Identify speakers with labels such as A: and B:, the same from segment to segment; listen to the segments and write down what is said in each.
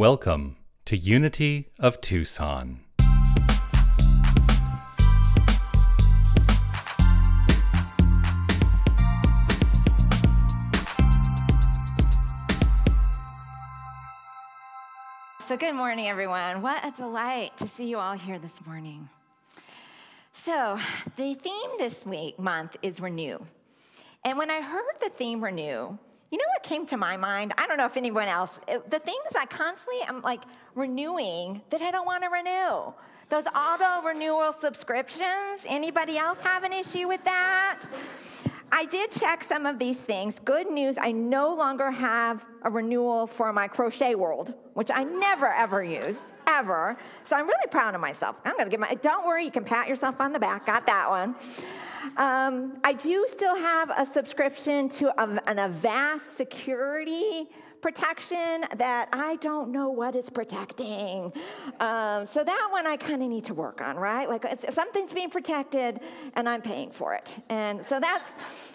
A: Welcome to Unity of Tucson.
B: So, good morning, everyone. What a delight to see you all here this morning. So, the theme this week, month is renew. And when I heard the theme renew, you know what came to my mind? I don't know if anyone else, it, the things I constantly am like renewing that I don't want to renew. Those auto renewal subscriptions, anybody else have an issue with that? I did check some of these things. Good news, I no longer have a renewal for my crochet world, which I never ever use, ever. So I'm really proud of myself. I'm gonna give my, don't worry, you can pat yourself on the back, got that one. Um, I do still have a subscription to a, an Avast security protection that I don't know what it's protecting. Um, so that one I kind of need to work on, right? Like something's being protected and I'm paying for it. And so that's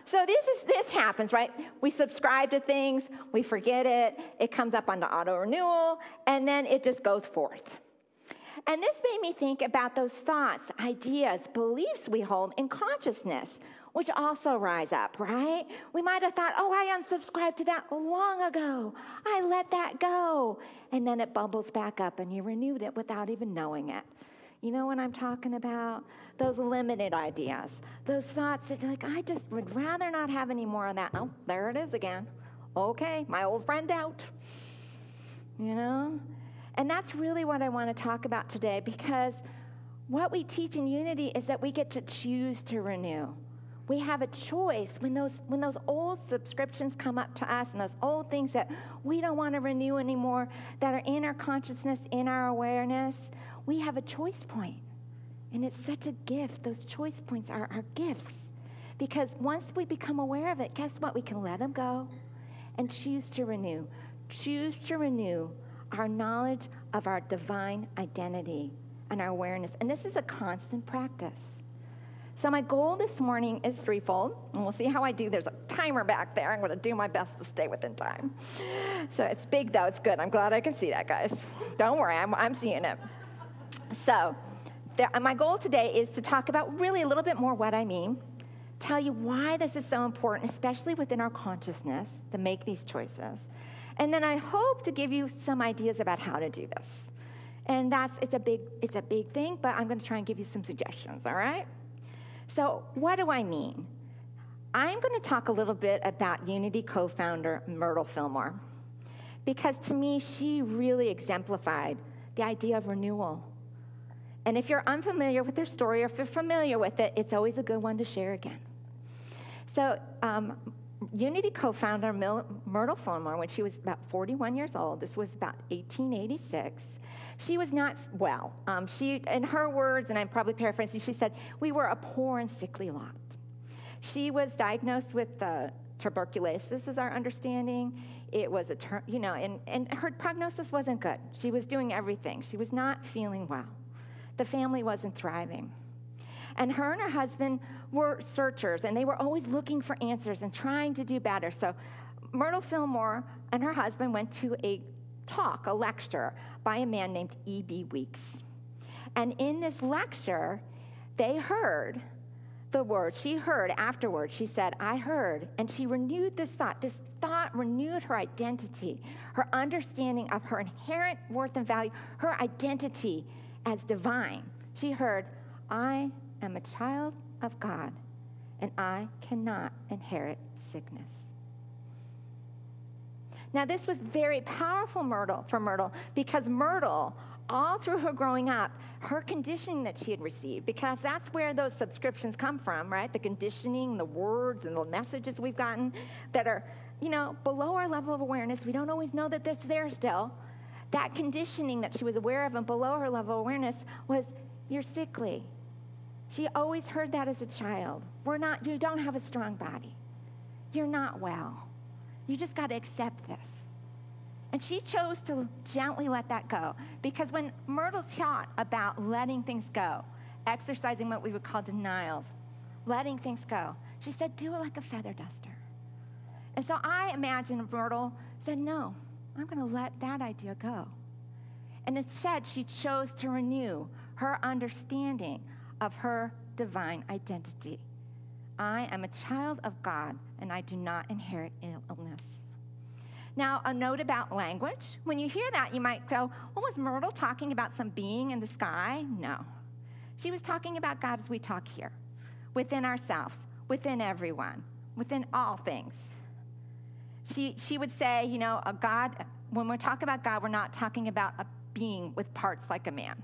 B: so this is this happens, right? We subscribe to things, we forget it, it comes up on the auto renewal, and then it just goes forth. And this made me think about those thoughts, ideas, beliefs we hold in consciousness, which also rise up, right? We might have thought, oh, I unsubscribed to that long ago. I let that go. And then it bubbles back up and you renewed it without even knowing it. You know what I'm talking about? Those limited ideas, those thoughts that, like, I just would rather not have any more of that. Oh, there it is again. Okay, my old friend out. You know? And that's really what I want to talk about today because what we teach in unity is that we get to choose to renew. We have a choice when those, when those old subscriptions come up to us and those old things that we don't want to renew anymore, that are in our consciousness, in our awareness, we have a choice. And it's such a gift. Those choice points are our gifts. Because once we become aware of it, guess what? We can let them go and choose to renew. Choose to renew our knowledge of our divine identity and our awareness. And this is a constant practice. So, my goal this morning is threefold, and we'll see how I do. There's a timer back there. I'm going to do my best to stay within time. So, it's big though, it's good. I'm glad I can see that, guys. Don't worry, I'm, I'm seeing it. So, there, my goal today is to talk about really a little bit more what I mean, tell you why this is so important, especially within our consciousness, to make these choices. And then I hope to give you some ideas about how to do this. And that's it's a big it's a big thing, but I'm going to try and give you some suggestions, all right? So, what do I mean? I'm going to talk a little bit about Unity co-founder Myrtle Fillmore. Because to me, she really exemplified the idea of renewal. And if you're unfamiliar with her story or if you're familiar with it, it's always a good one to share again. So, um, Unity co founder Myrtle Fillmore, when she was about 41 years old, this was about 1886, she was not well. Um, she, in her words, and I'm probably paraphrasing, she said, We were a poor and sickly lot. She was diagnosed with uh, tuberculosis, is our understanding. It was a, ter- you know, and, and her prognosis wasn't good. She was doing everything, she was not feeling well. The family wasn't thriving. And her and her husband were searchers, and they were always looking for answers and trying to do better. So Myrtle Fillmore and her husband went to a talk, a lecture by a man named E.B. Weeks. And in this lecture, they heard the word. She heard afterwards, she said, I heard. And she renewed this thought. This thought renewed her identity, her understanding of her inherent worth and value, her identity as divine. She heard, I am a child of God, and I cannot inherit sickness. Now, this was very powerful Myrtle, for Myrtle because Myrtle, all through her growing up, her conditioning that she had received, because that's where those subscriptions come from, right? The conditioning, the words, and the messages we've gotten that are, you know, below our level of awareness. We don't always know that that's there still. That conditioning that she was aware of and below her level of awareness was you're sickly, she always heard that as a child. We're not, you don't have a strong body. You're not well. You just got to accept this. And she chose to gently let that go because when Myrtle taught about letting things go, exercising what we would call denials, letting things go, she said, do it like a feather duster. And so I imagine Myrtle said, no, I'm going to let that idea go. And instead, she chose to renew her understanding of her divine identity. I am a child of God, and I do not inherit illness. Now, a note about language. When you hear that, you might go, Well, was Myrtle talking about some being in the sky? No. She was talking about God as we talk here, within ourselves, within everyone, within all things. She, she would say, You know, a God, when we talk about God, we're not talking about a being with parts like a man.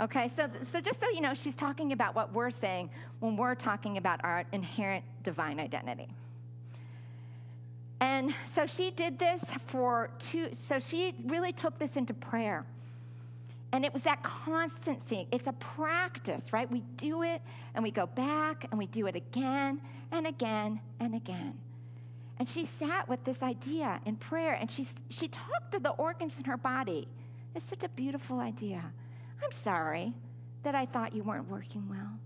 B: Okay, so, so just so you know, she's talking about what we're saying when we're talking about our inherent divine identity. And so she did this for two, so she really took this into prayer. And it was that constancy. It's a practice, right? We do it and we go back and we do it again and again and again. And she sat with this idea in prayer and she, she talked to the organs in her body. It's such a beautiful idea. I'm sorry that I thought you weren't working well.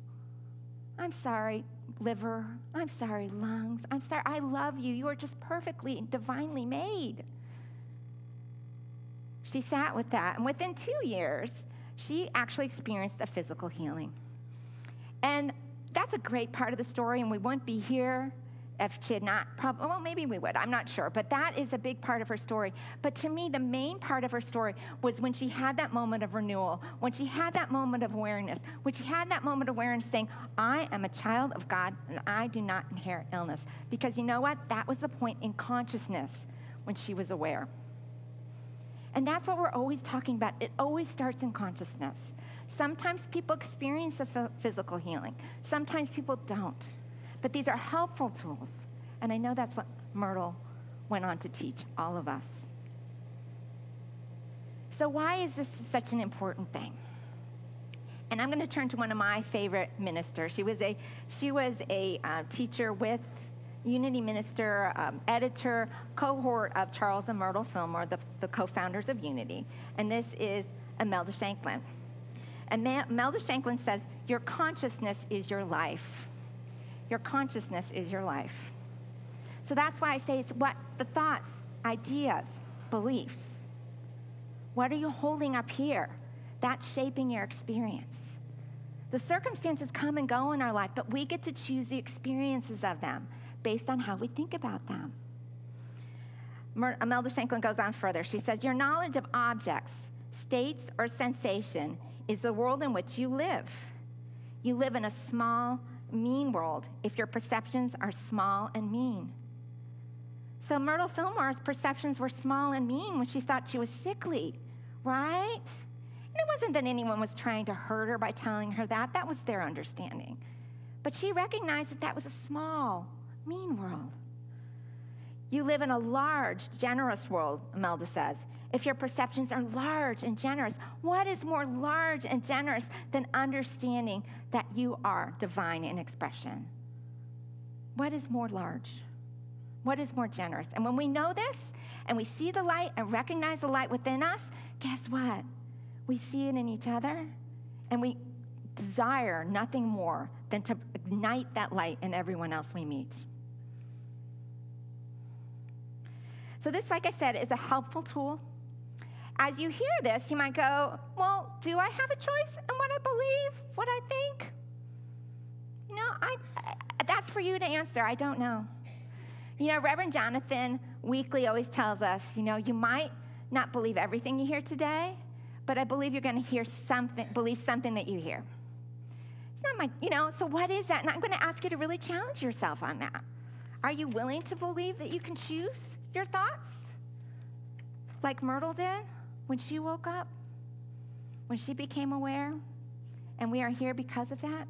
B: I'm sorry, liver. I'm sorry, lungs. I'm sorry. I love you. You are just perfectly divinely made. She sat with that, and within two years, she actually experienced a physical healing. And that's a great part of the story, and we wouldn't be here if she had not, prob- well, maybe we would, I'm not sure, but that is a big part of her story. But to me, the main part of her story was when she had that moment of renewal, when she had that moment of awareness, when she had that moment of awareness saying, I am a child of God and I do not inherit illness. Because you know what? That was the point in consciousness when she was aware. And that's what we're always talking about. It always starts in consciousness. Sometimes people experience the physical healing, sometimes people don't. But these are helpful tools. And I know that's what Myrtle went on to teach all of us. So, why is this such an important thing? And I'm going to turn to one of my favorite ministers. She was a, she was a uh, teacher with Unity minister, um, editor, cohort of Charles and Myrtle Fillmore, the, the co founders of Unity. And this is Imelda Shanklin. And Imelda Shanklin says, Your consciousness is your life. Your consciousness is your life. So that's why I say it's what the thoughts, ideas, beliefs. What are you holding up here? That's shaping your experience. The circumstances come and go in our life, but we get to choose the experiences of them based on how we think about them. Imelda Shanklin goes on further. She says, Your knowledge of objects, states, or sensation is the world in which you live. You live in a small, mean world if your perceptions are small and mean. So Myrtle Fillmore's perceptions were small and mean when she thought she was sickly, right? And it wasn't that anyone was trying to hurt her by telling her that, that was their understanding. But she recognized that that was a small, mean world. You live in a large, generous world, Imelda says. If your perceptions are large and generous, what is more large and generous than understanding that you are divine in expression? What is more large? What is more generous? And when we know this and we see the light and recognize the light within us, guess what? We see it in each other and we desire nothing more than to ignite that light in everyone else we meet. So, this, like I said, is a helpful tool. As you hear this, you might go, Well, do I have a choice in what I believe, what I think? You know, I, I, that's for you to answer. I don't know. You know, Reverend Jonathan Weekly always tells us, you know, you might not believe everything you hear today, but I believe you're going to hear something, believe something that you hear. It's not my, you know, so what is that? And I'm going to ask you to really challenge yourself on that. Are you willing to believe that you can choose your thoughts? Like Myrtle did when she woke up, when she became aware, and we are here because of that?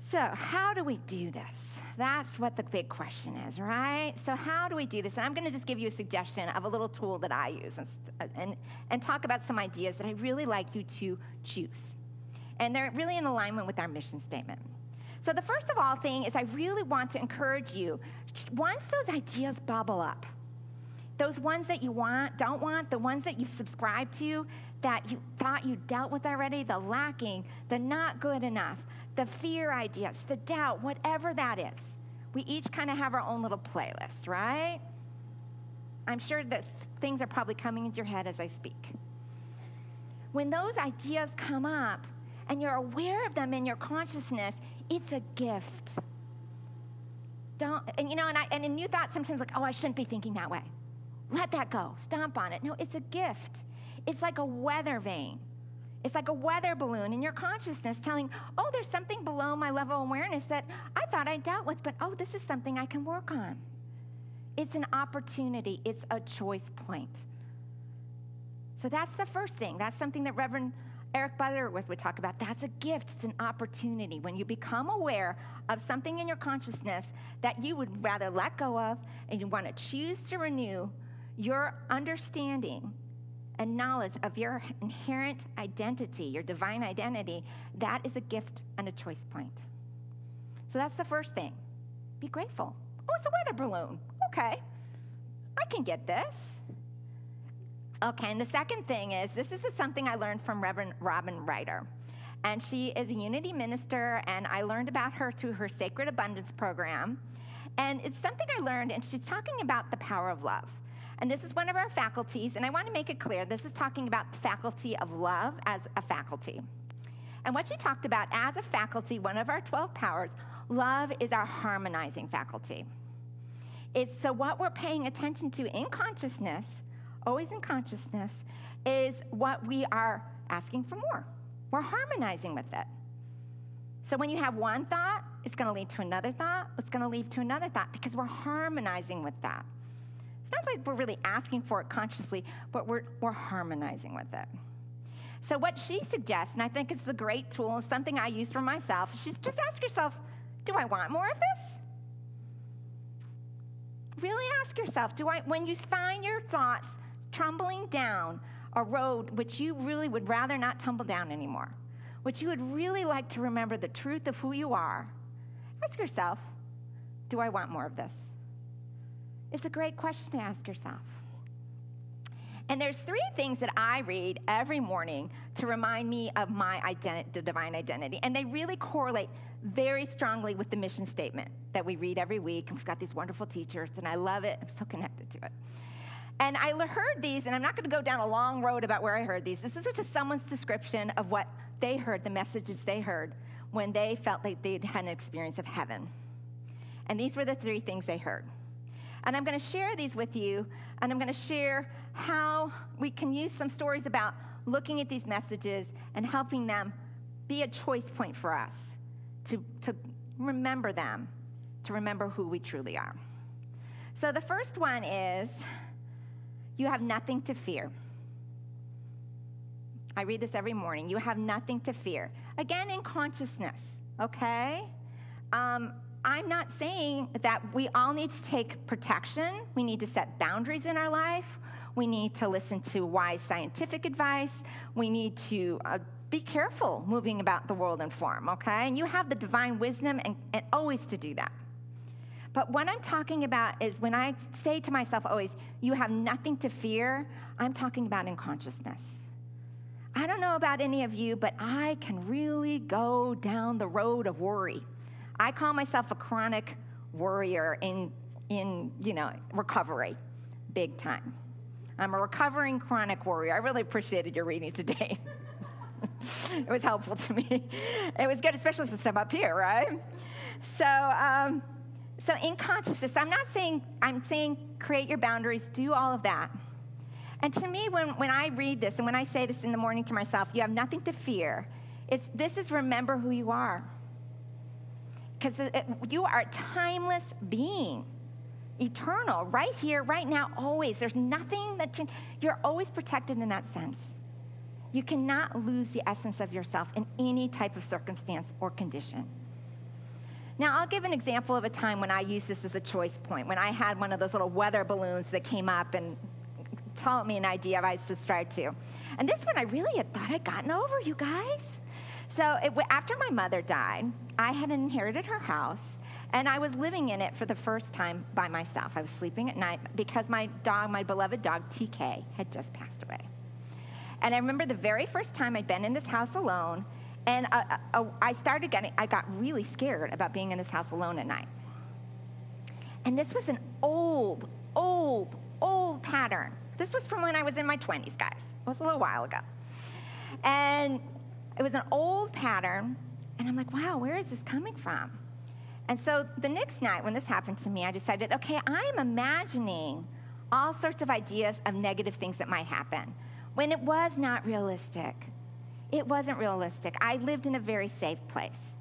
B: So, how do we do this? That's what the big question is, right? So, how do we do this? And I'm going to just give you a suggestion of a little tool that I use and, uh, and, and talk about some ideas that I really like you to choose. And they're really in alignment with our mission statement. So, the first of all thing is I really want to encourage you once those ideas bubble up, those ones that you want, don't want, the ones that you've subscribed to that you thought you dealt with already, the lacking, the not good enough, the fear ideas, the doubt, whatever that is. We each kind of have our own little playlist, right? I'm sure that things are probably coming into your head as I speak. When those ideas come up and you're aware of them in your consciousness, it's a gift. Don't, and you know, and, I, and in you sometimes like, oh, I shouldn't be thinking that way. Let that go. Stomp on it. No, it's a gift. It's like a weather vane. It's like a weather balloon in your consciousness telling, oh, there's something below my level of awareness that I thought I dealt with, but oh, this is something I can work on. It's an opportunity, it's a choice point. So that's the first thing. That's something that Reverend Eric Butterworth would talk about. That's a gift, it's an opportunity. When you become aware of something in your consciousness that you would rather let go of and you want to choose to renew your understanding and knowledge of your inherent identity, your divine identity, that is a gift and a choice point. So that's the first thing. Be grateful. Oh, it's a weather balloon. Okay, I can get this. Okay, and the second thing is this is something I learned from Reverend Robin Ryder. And she is a unity minister, and I learned about her through her Sacred Abundance program. And it's something I learned, and she's talking about the power of love. And this is one of our faculties, and I want to make it clear this is talking about the faculty of love as a faculty. And what she talked about as a faculty, one of our 12 powers, love is our harmonizing faculty. It's so what we're paying attention to in consciousness, always in consciousness, is what we are asking for more. We're harmonizing with it. So when you have one thought, it's going to lead to another thought, it's going to lead to another thought because we're harmonizing with that. It's not like we're really asking for it consciously, but we're, we're harmonizing with it. So, what she suggests, and I think it's a great tool, something I use for myself, is she's just ask yourself, do I want more of this? Really ask yourself, do I, when you find your thoughts tumbling down a road which you really would rather not tumble down anymore, which you would really like to remember the truth of who you are, ask yourself, do I want more of this? It's a great question to ask yourself. And there's three things that I read every morning to remind me of my divine identity. And they really correlate very strongly with the mission statement that we read every week. And we've got these wonderful teachers, and I love it. I'm so connected to it. And I heard these, and I'm not going to go down a long road about where I heard these. This is just someone's description of what they heard, the messages they heard when they felt like they'd had an experience of heaven. And these were the three things they heard. And I'm going to share these with you, and I'm going to share how we can use some stories about looking at these messages and helping them be a choice point for us to, to remember them, to remember who we truly are. So the first one is you have nothing to fear. I read this every morning. You have nothing to fear. Again, in consciousness, okay? Um, I'm not saying that we all need to take protection. We need to set boundaries in our life. We need to listen to wise scientific advice. We need to uh, be careful moving about the world in form, okay? And you have the divine wisdom and, and always to do that. But what I'm talking about is when I say to myself always, you have nothing to fear, I'm talking about in consciousness. I don't know about any of you, but I can really go down the road of worry. I call myself a chronic worrier in, in you know, recovery, big time. I'm a recovering chronic worrier. I really appreciated your reading today. it was helpful to me. It was good, especially since I'm up here, right? So, um, so in consciousness, I'm not saying, I'm saying create your boundaries, do all of that. And to me, when, when I read this and when I say this in the morning to myself, you have nothing to fear, it's, this is remember who you are because you are a timeless being, eternal, right here, right now, always. There's nothing that change. You're always protected in that sense. You cannot lose the essence of yourself in any type of circumstance or condition. Now, I'll give an example of a time when I used this as a choice point, when I had one of those little weather balloons that came up and told me an idea I subscribed to. And this one I really had thought I'd gotten over, you guys. So it, after my mother died, I had inherited her house, and I was living in it for the first time by myself. I was sleeping at night because my dog, my beloved dog TK, had just passed away. And I remember the very first time I'd been in this house alone, and uh, uh, uh, I started getting, I got really scared about being in this house alone at night. And this was an old, old, old pattern. This was from when I was in my 20s, guys. It was a little while ago. And it was an old pattern. And I'm like, wow, where is this coming from? And so the next night when this happened to me, I decided, okay, I'm imagining all sorts of ideas of negative things that might happen when it was not realistic. It wasn't realistic. I lived in a very safe place.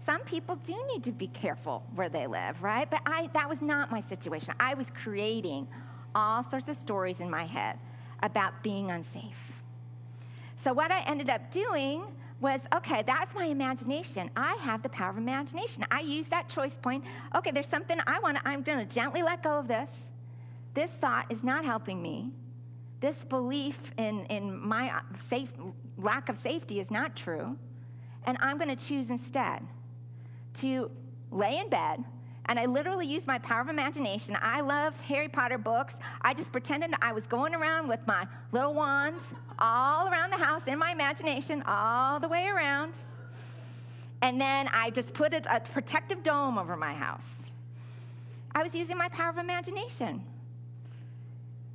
B: Some people do need to be careful where they live, right? But I, that was not my situation. I was creating all sorts of stories in my head about being unsafe. So, what I ended up doing was okay, that's my imagination. I have the power of imagination. I use that choice point. Okay, there's something I want to, I'm going to gently let go of this. This thought is not helping me. This belief in, in my uh, safe, lack of safety is not true. And I'm going to choose instead to lay in bed and I literally used my power of imagination. I loved Harry Potter books. I just pretended I was going around with my little wands all around the house in my imagination, all the way around. And then I just put a, a protective dome over my house. I was using my power of imagination.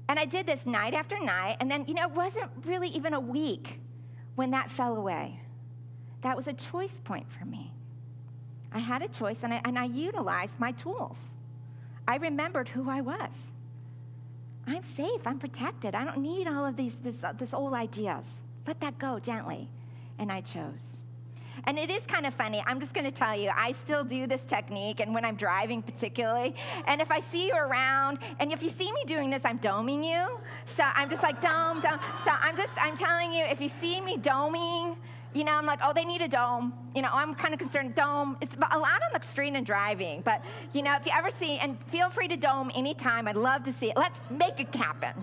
B: And I did this night after night. And then, you know, it wasn't really even a week when that fell away. That was a choice point for me. I had a choice and I, and I utilized my tools. I remembered who I was. I'm safe, I'm protected. I don't need all of these this, uh, this old ideas. Let that go gently. And I chose. And it is kind of funny. I'm just going to tell you, I still do this technique, and when I'm driving, particularly. And if I see you around, and if you see me doing this, I'm doming you. So I'm just like, dome, dome. So I'm just, I'm telling you, if you see me doming, you know, I'm like, oh, they need a dome. You know, I'm kind of concerned. Dome. It's a lot on the street and driving, but you know, if you ever see, and feel free to dome anytime. I'd love to see it. Let's make it happen.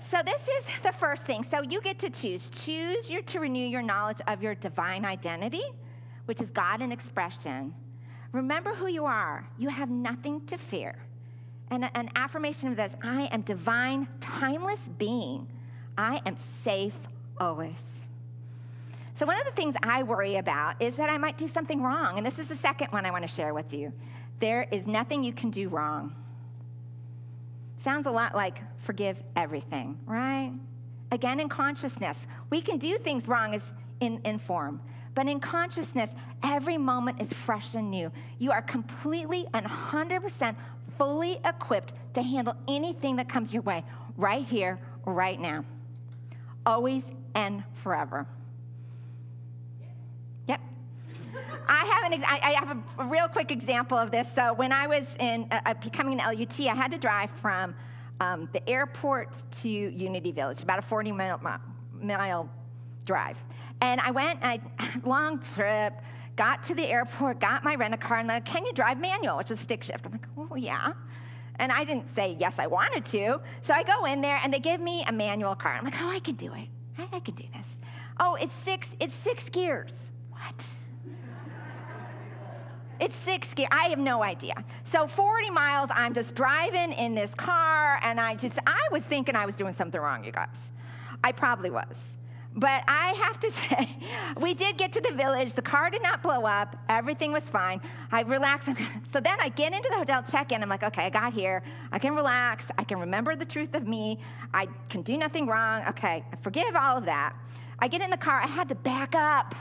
B: So this is the first thing. So you get to choose. Choose your, to renew your knowledge of your divine identity, which is God in expression. Remember who you are. You have nothing to fear. And an affirmation of this: I am divine, timeless being. I am safe always. So, one of the things I worry about is that I might do something wrong. And this is the second one I want to share with you. There is nothing you can do wrong. Sounds a lot like forgive everything, right? Again, in consciousness, we can do things wrong as in, in form, but in consciousness, every moment is fresh and new. You are completely and 100% fully equipped to handle anything that comes your way right here, right now, always and forever. I have, an, I have a, real quick example of this. So when I was in uh, uh becoming an LUT, I had to drive from um, the airport to Unity Village, about a 40 mile, mile drive. And I went, I, long trip, got to the airport, got my rent a car, and like, can you drive manual, which is stick shift? I'm like, oh, yeah. And I didn't say yes, I wanted to. So I go in there, and they give me a manual car. I'm like, oh, I can do it. I can do this. Oh, it's six, it's six gears. What? It's six gear. I have no idea. So 40 miles, I'm just driving in this car, and I just, I was thinking I was doing something wrong, you guys. I probably was. But I have to say, we did get to the village. The car did not blow up. Everything was fine. I relaxed. So then I get into the hotel check in. I'm like, okay, I got here. I can relax. I can remember the truth of me. I can do nothing wrong. Okay, forgive all of that. I get in the car. I had to back up.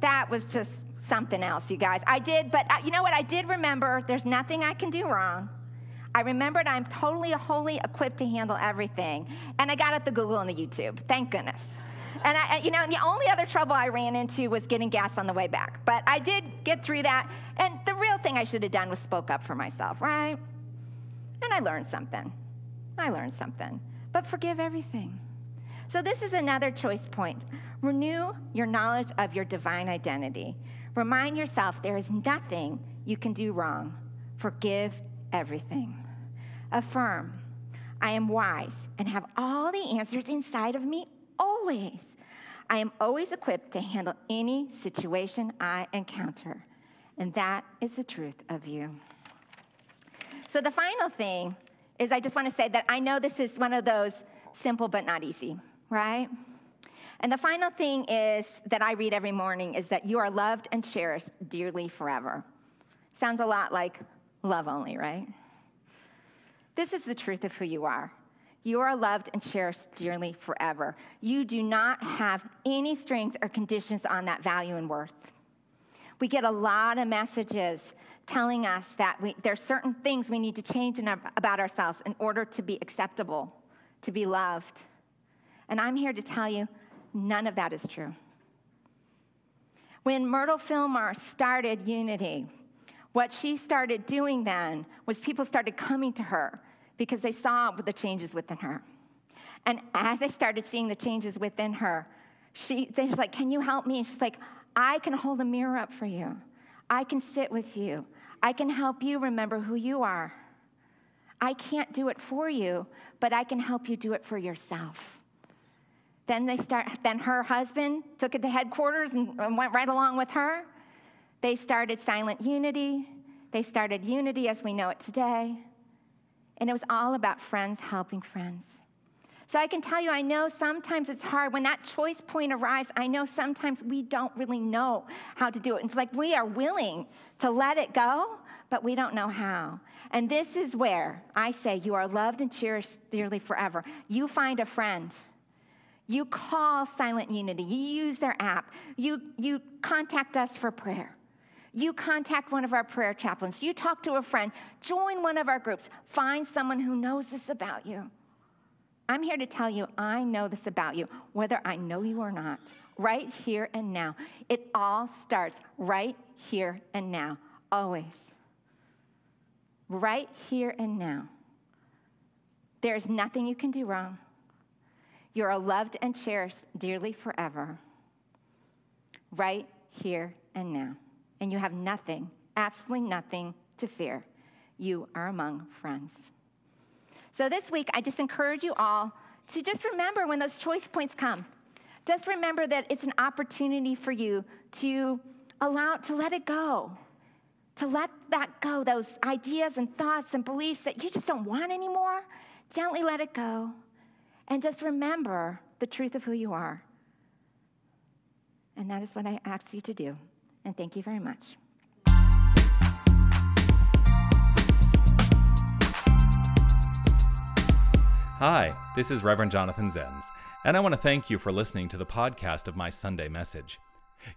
B: That was just something else, you guys. I did, but uh, you know what? I did remember there's nothing I can do wrong. I remembered I'm totally, wholly equipped to handle everything. And I got at the Google and the YouTube. Thank goodness. And I, you know, the only other trouble I ran into was getting gas on the way back. But I did get through that. And the real thing I should have done was spoke up for myself, right? And I learned something. I learned something. But forgive everything. So this is another choice point. Renew your knowledge of your divine identity. Remind yourself there is nothing you can do wrong. Forgive everything. Affirm, I am wise and have all the answers inside of me always. I am always equipped to handle any situation I encounter. And that is the truth of you. So, the final thing is I just want to say that I know this is one of those simple but not easy, right? And the final thing is that I read every morning is that you are loved and cherished dearly forever. Sounds a lot like love only, right? This is the truth of who you are. You are loved and cherished dearly forever. You do not have any strings or conditions on that value and worth. We get a lot of messages telling us that we, there's certain things we need to change our, about ourselves in order to be acceptable, to be loved. And I'm here to tell you none of that is true. When Myrtle Fillmore started Unity, what she started doing then was people started coming to her because they saw the changes within her. And as they started seeing the changes within her, she, they was like, Can you help me? And she's like, I can hold a mirror up for you. I can sit with you. I can help you remember who you are. I can't do it for you, but I can help you do it for yourself. Then they start, then her husband took it to headquarters and, and went right along with her. They started Silent Unity. They started Unity as we know it today. And it was all about friends helping friends. So I can tell you, I know sometimes it's hard. When that choice point arrives, I know sometimes we don't really know how to do it. It's like we are willing to let it go, but we don't know how. And this is where I say you are loved and cherished dearly forever. You find a friend. You call Silent Unity. You use their app. You, you contact us for prayer. You contact one of our prayer chaplains. You talk to a friend. Join one of our groups. Find someone who knows this about you. I'm here to tell you, I know this about you, whether I know you or not, right here and now. It all starts right here and now, always. Right here and now. There's nothing you can do wrong. You are loved and cherished dearly forever, right here and now and you have nothing, absolutely nothing to fear. You are among friends. So this week, I just encourage you all to just remember when those choice points come. Just remember that it's an opportunity for you to allow to let it go. To let that go, those ideas and thoughts and beliefs that you just don't want anymore. Gently let it go. And just remember the truth of who you are. And that is what I ask you to do and thank you very much.
A: Hi, this is Reverend Jonathan Zenz, and I want to thank you for listening to the podcast of my Sunday message.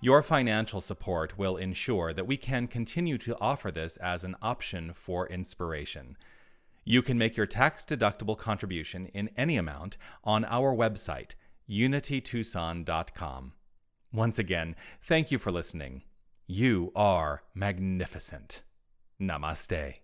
A: Your financial support will ensure that we can continue to offer this as an option for inspiration. You can make your tax deductible contribution in any amount on our website, unitytucson.com. Once again, thank you for listening. You are magnificent. Namaste.